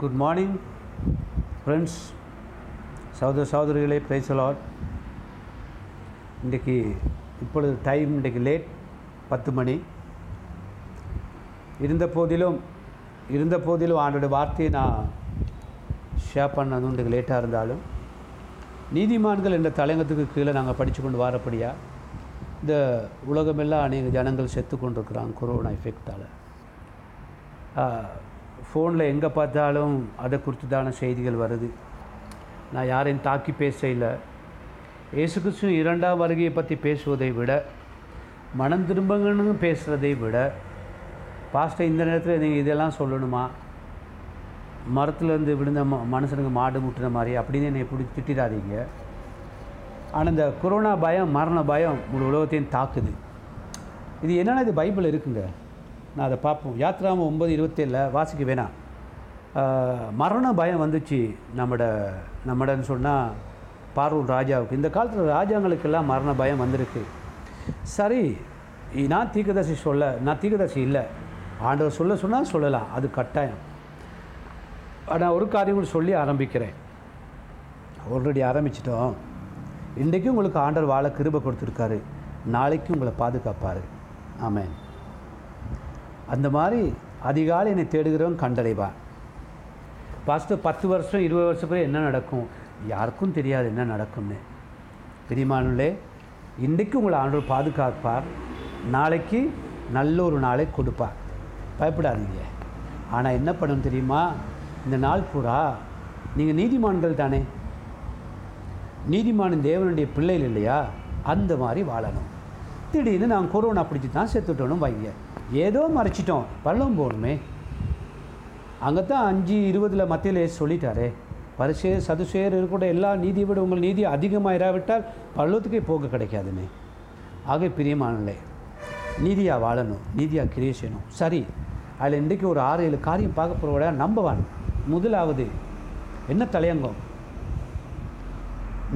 Good morning friends சகோதர சகோதரிகளே பேசலாட் இன்றைக்கி இப்பொழுது டைம் இன்றைக்கி லேட் பத்து மணி. இருந்த போதிலும் இருந்த போதிலும் ஆண்டோட வார்த்தையை நான் ஷேர் பண்ணது இன்றைக்கு லேட்டாக இருந்தாலும் நீதிமான்கள் என்ற தலைங்கத்துக்கு கீழே நாங்கள் படித்து கொண்டு வரப்படியா இந்த உலகமெல்லாம் அநேக ஜனங்கள் செத்து கொண்டிருக்கிறாங்க கொரோனா எஃபெக்டால் ஃபோனில் எங்கே பார்த்தாலும் அதை குறித்துதான செய்திகள் வருது. நான் யாரையும் தாக்கி பேச இல்லை இயேசு கிறிஸ்து இரண்டாம் வருகையை பற்றி பேசுவதை விட மனம் திரும்பங்கன்னு பேசுகிறதை விட பாஸ்டர் இந்த நேரத்தில் நீங்கள் இதெல்லாம் சொல்லணுமா? மரத்துலேருந்து விழுந்த ம மனுஷனுக்கு மாடு முட்டுன மாதிரி அப்படின்னு என்னை எப்படி திட்டிடாதீங்க. ஆனால் இந்த கொரோனா பயம் மரண பயம் முழு உலகத்தையும் தாக்குது. இது என்னென்ன இது பைபிள் இருக்குங்க. நான் அதை பார்ப்போம். யாத்ராம ஒம்பது இருபத்தேழில் வாசிக்க வேணாம். மரண பயம் வந்துச்சு நம்மட நம்மடன்னு சொன்னால் பார்வூர் ராஜாவுக்கு. இந்த காலத்தில் ராஜாங்களுக்கெல்லாம் மரண பயம் வந்திருக்கு. சரி நான் தீர்க்கதரிசி சொல்ல நான் தீர்க்கதரிசி இல்லை. ஆண்டவர் சொல்ல சொன்னால் சொல்லலாம். அது கட்டாயம். நான் ஒரு காரியம் கூட சொல்லி ஆரம்பிக்கிறேன். ஆல்ரெடி ஆரம்பிச்சிட்டோம். இன்றைக்கும் உங்களுக்கு ஆண்டவர் வாழ கிருபை கொடுத்துருக்காரு. நாளைக்கு உங்களை பாதுகாப்பார். ஆமேன். அந்த மாதிரி அதிகாலை என்னை தேடுகிறவன் கண்டடைவான் ஃபஸ்ட்டு பத்து வருஷம் இருபது வருஷம் பிறகு என்ன நடக்கும்? யாருக்கும் தெரியாது என்ன நடக்கும்னு. பிரிமானுலே இன்றைக்கு உங்களை ஆண்டவர் பாதுகாப்பார். நாளைக்கு நல்ல ஒரு நாளை கொடுப்பார். பயப்படாதீங்க. ஆனால் என்ன பண்ணணும் தெரியுமா? இந்த நாள் பூரா நீங்கள் நீதிமான்கள் தானே. நீதிமானின் தேவனுடைய பிள்ளைகள் இல்லையா? அந்த மாதிரி வாழணும். திடீர்னு நான் கொரோனா பிடிச்சி தான் செத்துட்டோன்னு வைங்க. ஏதோ மறைச்சிட்டோம். பள்ளம் போகணுமே அங்கே தான் அஞ்சு இருபதில் மத்தியில் சொல்லிட்டாரே. பரிசே சதுசேர் இருக்கக்கூட எல்லா நீதியை விட உங்கள் நீதி அதிகமாக இராவிட்டால் பள்ளத்துக்கே போக கிடைக்காதுமே. ஆக பிரியமானே நீதியாக வாழணும் நீதியாக கிரியை செய்யணும். சரி அதில் இன்றைக்கு ஒரு ஆறு ஏழு காரியம் பார்க்க போகிறோட நம்பவான். முதலாவது என்ன தலையங்கம்?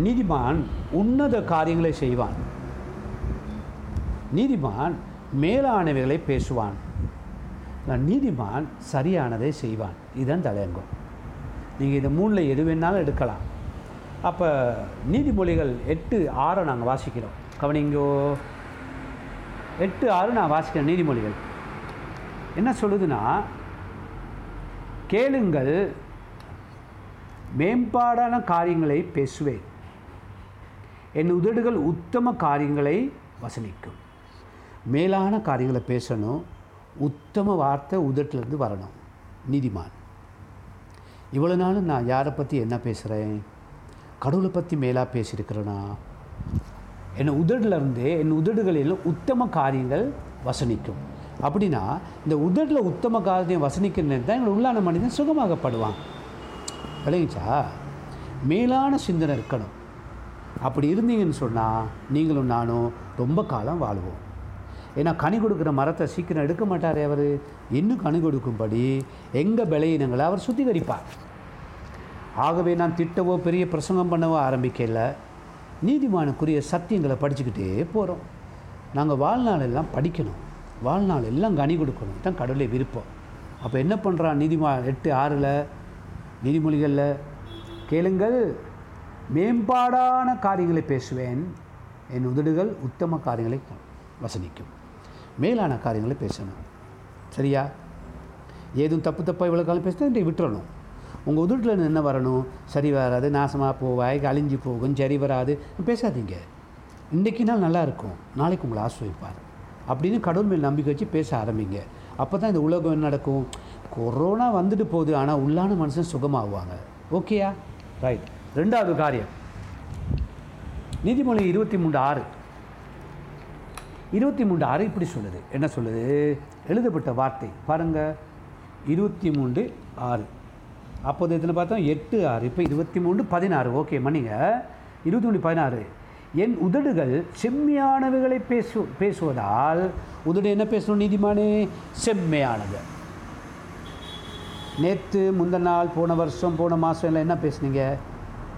நீதிமான் உன்னத காரியங்களை செய்வான். நீதிமான் மேலானவைகளை பேசுவான். நான் நீதிமான் சரியானதை செய்வான். இதுதான் தலையங்கம். நீங்கள் இந்த மூணில் எது வேணாலும் எடுக்கலாம். அப்போ நீதிமொழிகள் எட்டு ஆறை நாங்கள் வாசிக்கிறோம். கவனிங்கோ. எட்டு ஆறு நான் வாசிக்கிறேன் நீதிமொழிகள். என்ன சொல்லுதுன்னா கேளுங்கள் மேம்பாடான காரியங்களை பேசுவேன். என் உதடுகள் உத்தம காரியங்களை வசனிக்கும். மேலான காரியங்களை பேசணும் உத்தம வார்த்தை உதட்டிலேருந்து வரணும். நீதிமான். இவ்வளோ நாளும் நான் யாரை பற்றி என்ன பேசுகிறேன் கடவுளை பற்றி மேலாக பேசியிருக்கிறேனா? என் உதடுலேருந்தே என் உதடுகளில் உத்தம காரியங்கள் வசனிக்கும். அப்படின்னா இந்த உதட்டில் உத்தம காரியம் வசனிக்கிறது தான் எங்கள் உள்ளான மனிதன் சுகமாகப்படுவான். விளங்கிச்சா? மேலான சிந்தனை இருக்கணும். அப்படி இருந்தீங்கன்னு சொன்னால் நீங்களும் நானும் ரொம்ப காலம் வாழ்வோம். ஏன்னா கனி கொடுக்குற மரத்தை சீக்கிரம் எடுக்க மாட்டார் அவர். இன்னும் கனி கொடுக்கும்படி எங்கள் விளையினங்களை அவர் சுத்திகரிப்பார். ஆகவே நான் திட்டவோ பெரிய பிரசங்கம் பண்ணவோ ஆரம்பிக்கல. நீதிமானுக்குரிய சத்தியங்களை படிச்சுக்கிட்டே போகிறோம் நாங்கள் வாழ்நாள் எல்லாம் படிக்கணும். வாழ்நாள் எல்லாம் கனி கொடுக்கணும். தான் கடவுளை விருப்பம். அப்போ என்ன பண்ணுறான் நீதிமா எட்டு ஆறில்? நீதிமொழிகளில் கேளுங்கள் மேம்பாடான காரியங்களை பேசுவேன். என் உதடுகள் உத்தம காரியங்களை வசனிக்கும். மேலான காரியங்களை பேசணும். சரியா? ஏதும் தப்பு தப்பாக இவ்வளோ காலம் பேசினா இன்றைய விட்டுறணும். உங்கள் உதட்டில் என்ன வரணும்? சரி வராது நாசமாக போவாய் அழிஞ்சு போகும் சரி வராது. பேசாதீங்க. இன்றைக்கு நாள் நல்லா இருக்கும். நாளைக்கு உங்களை ஆசிர்வதிப்பார். அப்படின்னு கடவுள் மேல் நம்பிக்கை வச்சு பேச ஆரம்பிங்க. அப்போ தான் இந்த உலகம் என்ன நடக்கும்? கொரோனா வந்துட்டு போகுது ஆனால் உள்ளான மனுஷன் சுகமாகுவாங்க. ஓகேயா? ரைட் ரெண்டாவது காரியம். நீதிமொழி இருபத்தி மூன்று ஆறு. இருபத்தி மூன்று ஆறு இப்படி சொல்லுது. என்ன சொல்லுது? எழுதப்பட்ட வார்த்தை. பாருங்கள் இருபத்தி மூன்று ஆறு. அப்போது இதில் பார்த்தோம்? எட்டு ஆறு. இப்போ இருபத்தி மூன்று பதினாறு. ஓகே மணிங்க இருபத்தி மூணு பதினாறு. என் உதடுகள் செம்மையானவைகளை பேசு பேசுவதால் உதடு என்ன பேசணும் நீதிமானே? செம்மையானது. நேற்று முந்தின நாள் போன வருஷம் போன மாதம் எல்லாம் என்ன பேசுனீங்க?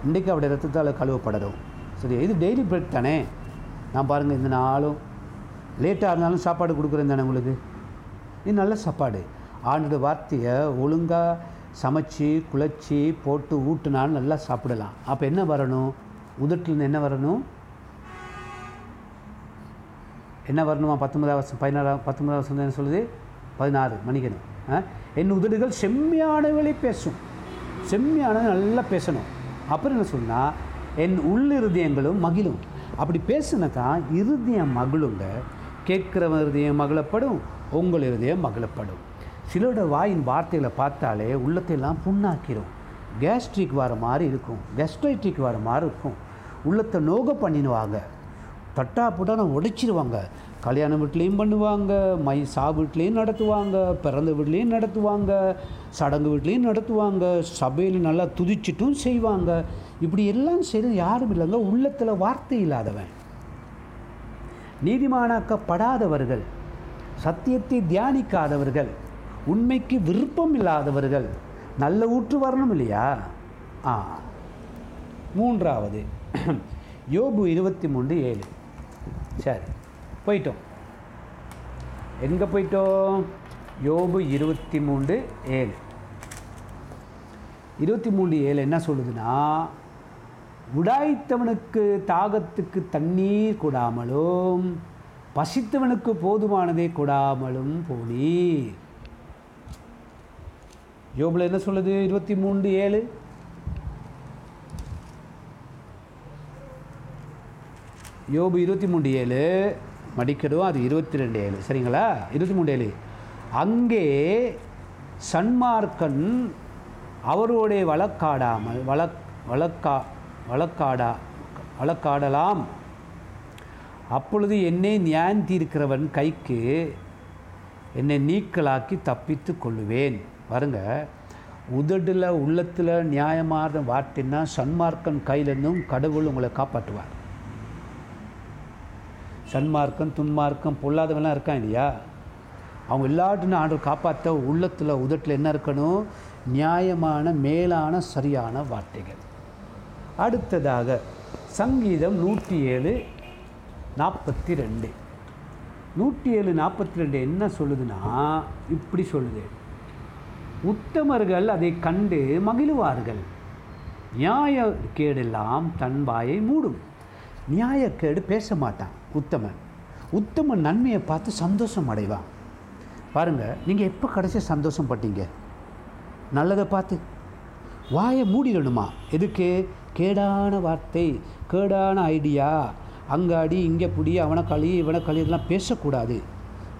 இன்றைக்கு அவருடைய ரத்தத்தால் கழுவப்படணும். சரி இது டெய்லி பிரெட் தானே? நான் பாருங்கள் இந்த நாளும் லேட்டாக இருந்தாலும் சாப்பாடு கொடுக்குறேன் தானே உங்களுக்கு? இது நல்ல சாப்பாடு. ஆண்டோட வார்த்தையை ஒழுங்காக சமைச்சு குழச்சி போட்டு ஊட்டுனாலும் நல்லா சாப்பிடலாம். அப்போ என்ன வரணும்? உதட்டில் என்ன வரணும்? என்ன வரணுமா? பத்தொன்பதாம் வருஷம் பதினாறாம் பத்தொன்பதாம் வருஷம் என்ன சொல்லுது? பதினாறு மணிக்கணும் ஆ? என் உதடுகள் செம்மையானவளை பேசும். செம்மையான நல்லா பேசணும். அப்புறம் என்ன சொன்னால் என் உள்ளிருதயங்களும் மகிழும். அப்படி பேசுனாக்கா இருதயம் மகிழுங்க. கேட்கிறவன் இருதயம் மகிழப்படும் உங்கள் இருதயம் மகிழப்படும். சிலரோட வாயின் வார்த்தைகளை பார்த்தாலே உள்ளத்தையெல்லாம் புண்ணாக்கிரும். கேஸ்ட்ரிக் வர மாதிரி இருக்கும். கெஸ்ட்ரைட்ரிக் வர மாதிரி இருக்கும். உள்ளத்தை நோக பண்ணிடுவாங்க. தட்டா புட்டான உடைச்சிருவாங்க கல்யாண வீட்லேயும் பண்ணுவாங்க மை சா வீட்லேயும் நடத்துவாங்க பிறந்த வீட்லேயும் நடத்துவாங்க சடங்கு வீட்லேயும் நடத்துவாங்க சபையில் நல்லா துதிச்சிட்டும் செய்வாங்க. இப்படி எல்லாம் செய்கிறது யாரும் இல்லைங்க. உள்ளத்தில் வார்த்தை இல்லாதவன். நீதிமானாக்கப்படாதவர்கள் சத்தியத்தை தியானிக்காதவர்கள் உண்மைக்கு விருப்பம் இல்லாதவர்கள் நல்ல ஊற்று வரணும் இல்லையா? ஆ. மூன்றாவது யோபு இருபத்தி மூன்று ஏழு. சரி போயிட்டோம். எங்கே போயிட்டோம்? யோபு இருபத்தி மூன்று ஏழு. இருபத்தி மூன்று ஏழு என்ன சொல்லுதுன்னா உடாய்த்தவனுக்கு தாகத்துக்கு தண்ணீர் கொடாமலும் பசித்தவனுக்கு போதுமானதை கொடாமலும் போனீர். யோபில் என்ன சொல்லுது? இருபத்தி மூன்று ஏழு. யோபு இருபத்தி மூணு ஏழு மடிக்கடும் அது இருபத்தி ரெண்டு ஏழு. சரிங்களா? இருபத்தி மூணு ஏழு. அங்கே சன்மார்க்கன் அவரோடைய வழக்காடாமல் வழக் வழக்கா வழக்காடா வழக்காடலாம். அப்பொழுது என்னை நியாயம் தீர்க்கிறவன் கைக்கு என்னை நீக்கலாக்கி தப்பித்து கொள்ளுவேன். பாருங்க உதடில் உள்ளத்தில் நியாயமான வார்த்தைன்னா சன்மார்க்கன் கையிலிருந்தும் கடவுள் உங்களை காப்பாற்றுவார். சன்மார்க்கம் துன்மார்க்கம் பொல்லாதவெல்லாம் இருக்கான் இல்லையா? அவங்க எல்லாட்டுன்னு ஆண்டு காப்பாற்ற உள்ளத்தில் உதட்டில் என்ன இருக்கணும்? நியாயமான மேலான சரியான வார்த்தைகள். அடுத்ததாக சங்கீதம் நூற்றி ஏழு நாற்பத்தி ரெண்டு நூற்றி ஏழு நாற்பத்தி ரெண்டு என்ன சொல்லுதுன்னா இப்படி சொல்லுது. உத்தமர்கள் அதை கண்டு மகிழுவார்கள். நியாயக்கேடெல்லாம் தன் வாயை மூடும். நியாயக்கேடு பேச மாட்டான் உத்தமன். உத்தமன் நன்மையை பார்த்து சந்தோஷம் அடைவான். பாருங்கள் நீங்கள் எப்போ கடைசி சந்தோஷம் பட்டீங்க? நல்லதை பார்த்து. வாயை மூடிடணுமா? எதுக்கு? கேடான வார்த்தை கேடான ஐடியா அங்கே அடி இங்கே புடி அவனை களி இவனை களி இதெல்லாம் பேசக்கூடாது.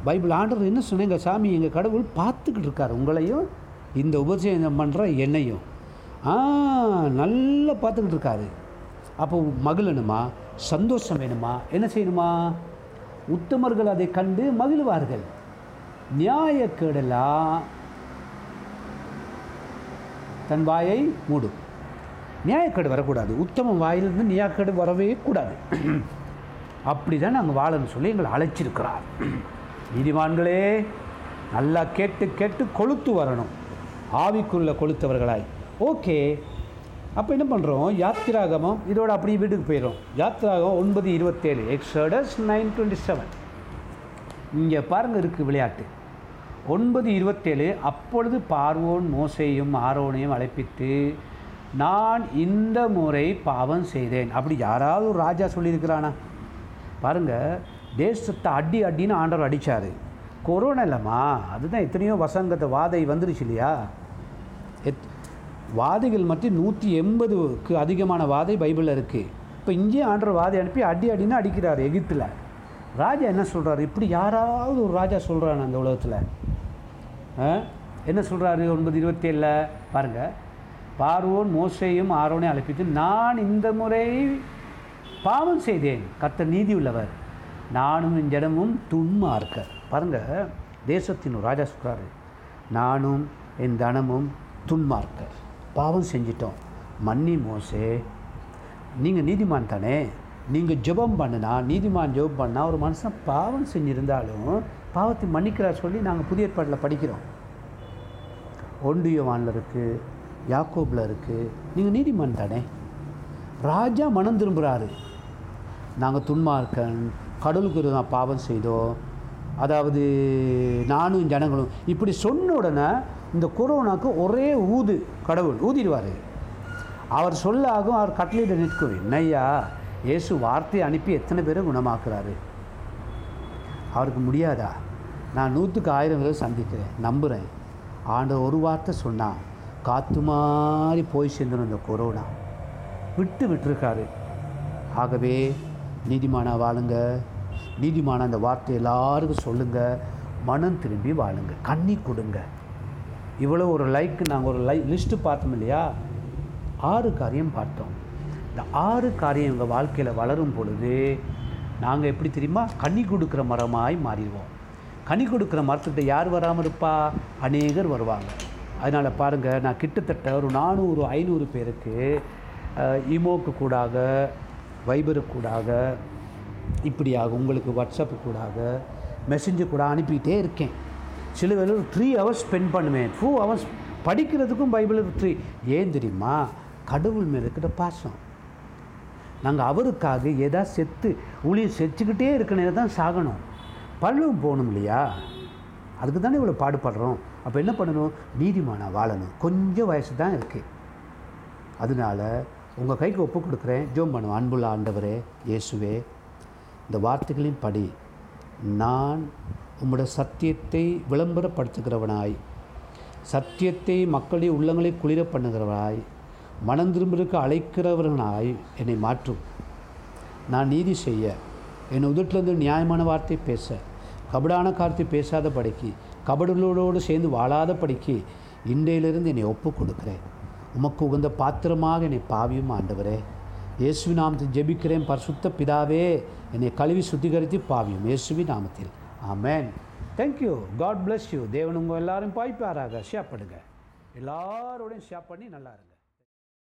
பைபிள் ஆண்டவர் என்ன சொன்னீங்க சாமி எங்கள் கடவுள் பார்த்துக்கிட்டு இருக்கார் உங்களையும் இந்த உபசேதம் பண்ணுற என்னையும். ஆ நல்லா பார்த்துக்கிட்டு இருக்காரு. அப்போ மகிழணுமா சந்தோஷம் வேணுமா? என்ன செய்யணுமா? உத்தமர்கள் அதை கண்டு மகிழ்வார்கள். நியாயக்கேடலா தன் வாயை மூடும் நியாயக்கேடு வரக்கூடாது. உத்தம வாயிலிருந்து நியாயக்கேடு வரவே கூடாது. அப்படி தான் நாங்கள் வாழன்னு சொல்லி எங்களை அழைச்சிருக்கிறார். நீதிமான்களே நல்லா கேட்டு கேட்டு கொளுத்து வரணும். ஆவிக்குள்ள கொளுத்தவர்களாய். ஓகே. அப்போ என்ன பண்ணுறோம் யாத்திராகமம் இதோட அப்படியே வீட்டுக்கு போயிடும் யாத்திராகம் ஒன்பது இருபத்தேழு எக்ஸடஸ் நைன் டுவெண்ட்டி செவன். இங்கே பாருங்கள் இருக்குது விளையாட்டு. ஒன்பது இருபத்தேழு அப்பொழுது பார்வோன் மோசையும் ஆரோனையும் அழைப்பித்து நான் இந்த முறை பாவம் செய்தேன். அப்படி யாராவது ஒரு ராஜா சொல்லியிருக்கிறானா? பாருங்கள் தேசத்தை அடி அடின்னு ஆண்டவர் அடித்தார் கொரோனா இல்லைம்மா அதுதான் எத்தனையோ வசங்கத்தை வாதை வந்துருச்சு இல்லையா? எத் வாதைகள் மட்டும் நூற்றி எண்பதுக்கு அதிகமான வாதை பைபிளில் இருக்குது இப்போ இங்கே ஆண்டவர் வாதை அனுப்பி அடி அடின்னு அடிக்கிறார் எகிப்தில். ராஜா என்ன சொல்கிறாரு இப்படி யாராவது ஒரு ராஜா சொல்கிறான் அந்த உலகத்தில்? ஆ? என்ன சொல்கிறாரு ஒன்பது இருபத்தேழில்? பாருங்கள் பார்வோன் மோசையும் ஆரோனையும் அழைப்பித்து நான் இந்த முறை பாவம் செய்தேன். கர்த்தர் நீதி உள்ளவர். நானும் என் ஜனமும் துன்மார்க்க. பாருங்கள் தேசத்தின் ராஜா சொல்கிறாரு நானும் என் தனமும் துன்மார்க்க. பாவம் செஞ்சிட்டோம். மன்னி மோசே. நீங்கள் நீதிமான் தானே? நீங்கள் ஜெபம் பண்ணினா நீதிமான் ஜெபம் பண்ணால் ஒரு மனுஷன் பாவம் செஞ்சுருந்தாலும் பாவத்தை மன்னிக்கிறார் சொல்லி நாங்கள் புதிய ஏற்பாட்டில் படிக்கிறோம். ஒண்டியவானில் இருக்குது யாக்கோபில் இருக்குது நீங்கள் நீதிமன் தானே? ராஜா மனம் திரும்புகிறாரு நாங்கள் துன்மார்க்கன் கடவுளுக்கு நான் பாவம் செய்தோம். அதாவது நானும் ஜனங்களும். இப்படி சொன்ன உடனே இந்த கொரோனாக்கு ஒரே ஊது கடவுள் ஊதிடுவார். அவர் சொல்லாகும் அவர் கட்டளையிட நிற்கும். என்னையா இயேசு வார்த்தையை அனுப்பி எத்தனை பேரை குணமாக்குறாரு? அவருக்கு முடியாதா? நான் நூற்றுக்கு ஆயிரம் பேரை சந்திக்கிறேன். நம்புகிறேன் ஆண்ட ஒரு வார்த்தை சொன்னான். காத்து மாதிரி போய் சேர்ந்துடும் இந்த கொரோனா. விட்டு விட்டுருக்காரு. ஆகவே நீதிமானா வாழுங்க. நீதிமான அந்த வார்த்தை எல்லாருக்கும் சொல்லுங்கள் மனம் திரும்பி வாழுங்க. கண்ணி கொடுங்க. இவ்வளோ ஒரு லைக் நாங்கள் ஒரு லை லிஸ்ட்டு பார்த்தோம் இல்லையா? ஆறு காரியம் பார்த்தோம். இந்த ஆறு காரியம் எங்கள் வாழ்க்கையில் வளரும் பொழுது நாங்கள் எப்படி தெரியுமா? கனி கொடுக்குற மரமாய் மாறிடுவோம். கனி கொடுக்குற மரத்துக்கிட்ட யார் வராமல் இருப்பா? அநேகர் வருவாங்க. அதனால் பாருங்கள் நான் கிட்டத்தட்ட ஒரு நானூறு ஐநூறு பேருக்கு இமோக்கு கூடாக வைபரு கூடாக இப்படியாக உங்களுக்கு வாட்ஸ்அப்பு கூடாக மெசேஞ்சு கூட அனுப்பிக்கிட்டே இருக்கேன். சில வேலை ஒரு த்ரீ ஹவர்ஸ் ஸ்பெண்ட் பண்ணுவேன். டூ ஹவர்ஸ் படிக்கிறதுக்கும் பைபிள் த்ரீ ஏன் தெரியுமா? கடவுள் மேலே இருக்கிற பாசம். நாங்கள் அவருக்காக எதா செத்து ஊழியம் செச்சுக்கிட்டே இருக்க தான் சாகணும். பல்லும் போகணும் இல்லையா? அதுக்கு தானே இவ்வளோ பாடுபடுறோம்? அப்போ என்ன பண்ணணும்? நீதிமானாக வாழணும். கொஞ்சம் வயசு தான் இருக்குது அதனால உங்கள் கைக்கு ஒப்பு கொடுக்குறேன். ஜோம் பண்ணுவோம் அன்புள்ள ஆண்டவரே இயேசுவே இந்த வார்த்தைகளின் படி நான் உம்முடைய சத்தியத்தை விளம்பரப்படுத்துகிறவனாய் சத்தியத்தை மக்களின் உள்ளங்களை குளிர பண்ணுகிறவனாய் மனம் திரும்பிருக்க அழைக்கிறவர்களாய் என்னை மாற்றும் நான் நீதி செய்ய என் உதட்டிலிருந்து நியாயமான வார்த்தை பேச கபடான கார்த்தை பேசாத படிக்கு கபடுகளோடு சேர்ந்து வாழாத படிக்கு இன்றையிலிருந்து என்னை ஒப்பு கொடுக்கிறேன் உமக்கு உகந்த பாத்திரமாக என்னை பாவியும் ஆண்டவரே. இயேசுவி நாமத்தில் ஜெபிக்கிறேன். பரிசுத்த பிதாவே என்னை கழுவி சுத்திகரித்து பாவியும் இயேசுவி நாமத்தில். ஆமேன். Thank you God bless you தேவன் உங்கள் எல்லாரும் பாய்ப்பாராக ஷேர் பண்ணுங்கள் எல்லாரோடையும் ஷேர் பண்ணி நல்லா